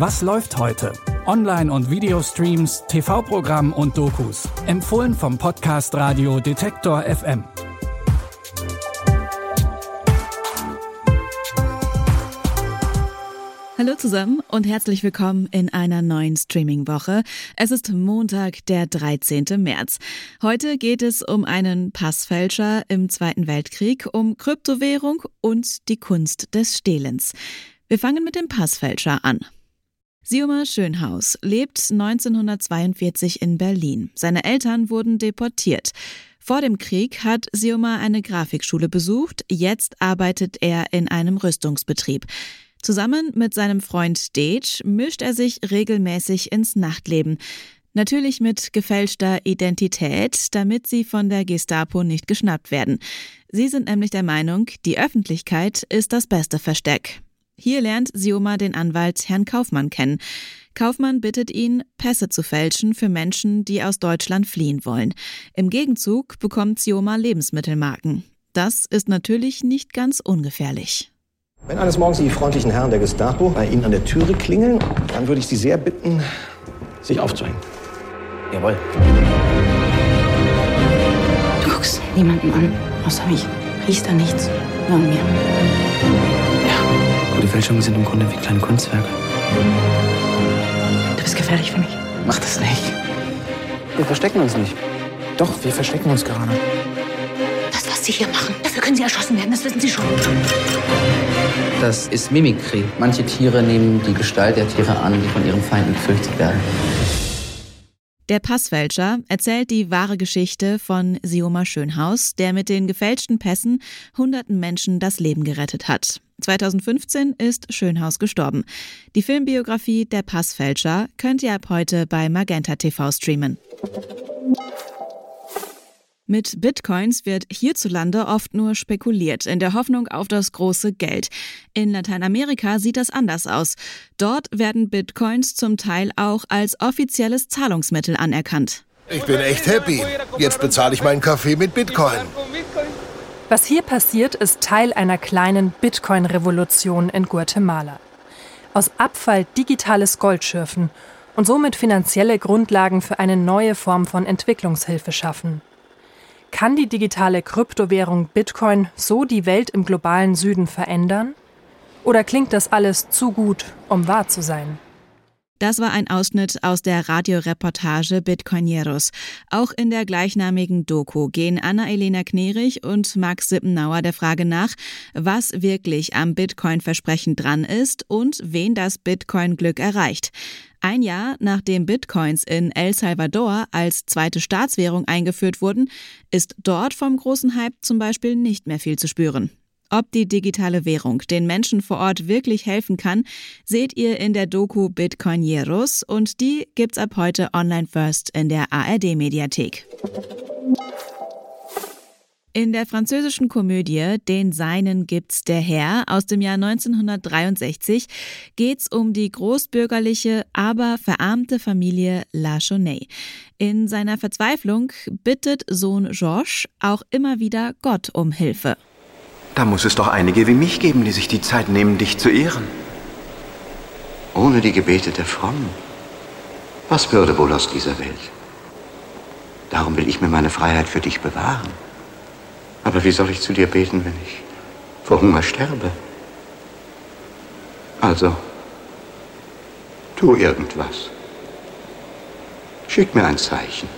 Was läuft heute? Online- und Videostreams, TV-Programm und Dokus. Empfohlen vom Podcast Radio Detektor FM. Hallo zusammen und herzlich willkommen in einer neuen Streaming-Woche. Es ist Montag, der 13. März. Heute geht es um einen Passfälscher im Zweiten Weltkrieg, um Kryptowährung und die Kunst des Stehlens. Wir fangen mit dem Passfälscher an. Sioma Schönhaus lebt 1942 in Berlin. Seine Eltern wurden deportiert. Vor dem Krieg hat Sioma eine Grafikschule besucht, jetzt arbeitet er in einem Rüstungsbetrieb. Zusammen mit seinem Freund Dej mischt er sich regelmäßig ins Nachtleben. Natürlich mit gefälschter Identität, damit sie von der Gestapo nicht geschnappt werden. Sie sind nämlich der Meinung, die Öffentlichkeit ist das beste Versteck. Hier lernt Sioma den Anwalt Herrn Kaufmann kennen. Kaufmann bittet ihn, Pässe zu fälschen für Menschen, die aus Deutschland fliehen wollen. Im Gegenzug bekommt Sioma Lebensmittelmarken. Das ist natürlich nicht ganz ungefährlich. Wenn eines Morgens die freundlichen Herren der Gestapo bei Ihnen an der Türe klingeln, dann würde ich Sie sehr bitten, sich aufzuhängen. Jawohl. Du guckst niemanden an, außer mich. Riechst da nichts, nur an mir. Fälschungen sind im Grunde wie kleine Kunstwerke. Du bist gefährlich für mich. Mach das nicht. Wir verstecken uns nicht. Doch, wir verstecken uns gerade. Das, was Sie hier machen, dafür können Sie erschossen werden, das wissen Sie schon. Das ist Mimikry. Manche Tiere nehmen die Gestalt der Tiere an, die von ihren Feinden gefürchtet werden. Der Passfälscher erzählt die wahre Geschichte von Sioma Schönhaus, der mit den gefälschten Pässen hunderten Menschen das Leben gerettet hat. 2015 ist Schönhaus gestorben. Die Filmbiografie Der Passfälscher könnt ihr ab heute bei Magenta TV streamen. Mit Bitcoins wird hierzulande oft nur spekuliert, in der Hoffnung auf das große Geld. In Lateinamerika sieht das anders aus. Dort werden Bitcoins zum Teil auch als offizielles Zahlungsmittel anerkannt. Ich bin echt happy. Jetzt bezahle ich meinen Kaffee mit Bitcoin. Was hier passiert, ist Teil einer kleinen Bitcoin-Revolution in Guatemala. Aus Abfall digitales Gold schürfen und somit finanzielle Grundlagen für eine neue Form von Entwicklungshilfe schaffen. Kann die digitale Kryptowährung Bitcoin so die Welt im globalen Süden verändern? Oder klingt das alles zu gut, um wahr zu sein? Das war ein Ausschnitt aus der Radioreportage Bitcoineros. Auch in der gleichnamigen Doku gehen Anna-Elena Knerich und Max Sippenauer der Frage nach, was wirklich am Bitcoin-Versprechen dran ist und wen das Bitcoin-Glück erreicht. Ein Jahr nachdem Bitcoins in El Salvador als zweite Staatswährung eingeführt wurden, ist dort vom großen Hype zum Beispiel nicht mehr viel zu spüren. Ob die digitale Währung den Menschen vor Ort wirklich helfen kann, seht ihr in der Doku Bitcoineros und die gibt's ab heute online first in der ARD Mediathek. In der französischen Komödie Den Seinen gibt's der Herr aus dem Jahr 1963 geht's um die großbürgerliche, aber verarmte Familie Lachenet. In seiner Verzweiflung bittet Sohn Georges auch immer wieder Gott um Hilfe. Da muss es doch einige wie mich geben, die sich die Zeit nehmen, dich zu ehren. Ohne die Gebete der Frommen. Was würde wohl aus dieser Welt? Darum will ich mir meine Freiheit für dich bewahren. Aber wie soll ich zu dir beten, wenn ich vor Hunger sterbe? Also, tu irgendwas. Schick mir ein Zeichen.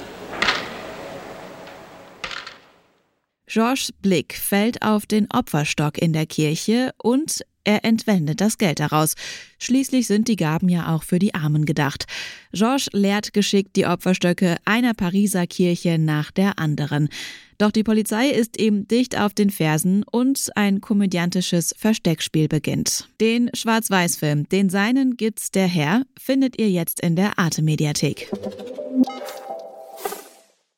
Georges Blick fällt auf den Opferstock in der Kirche und er entwendet das Geld daraus. Schließlich sind die Gaben ja auch für die Armen gedacht. Georges leert geschickt die Opferstöcke einer Pariser Kirche nach der anderen. Doch die Polizei ist ihm dicht auf den Fersen und ein komödiantisches Versteckspiel beginnt. Den Schwarz-Weiß-Film, den seinen gibt's der Herr, findet ihr jetzt in der Arte-Mediathek.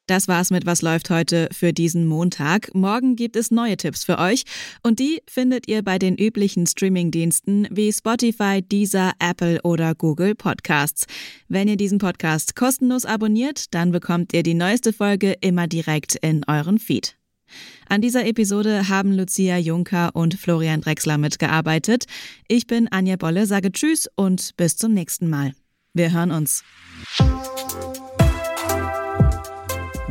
Das war's mit Was läuft heute für diesen Montag. Morgen gibt es neue Tipps für euch und die findet ihr bei den üblichen Streamingdiensten wie Spotify, Deezer, Apple oder Google Podcasts. Wenn ihr diesen Podcast kostenlos abonniert, dann bekommt ihr die neueste Folge immer direkt in euren Feed. An dieser Episode haben Lucia Juncker und Florian Drexler mitgearbeitet. Ich bin Anja Bolle, sage Tschüss und bis zum nächsten Mal. Wir hören uns.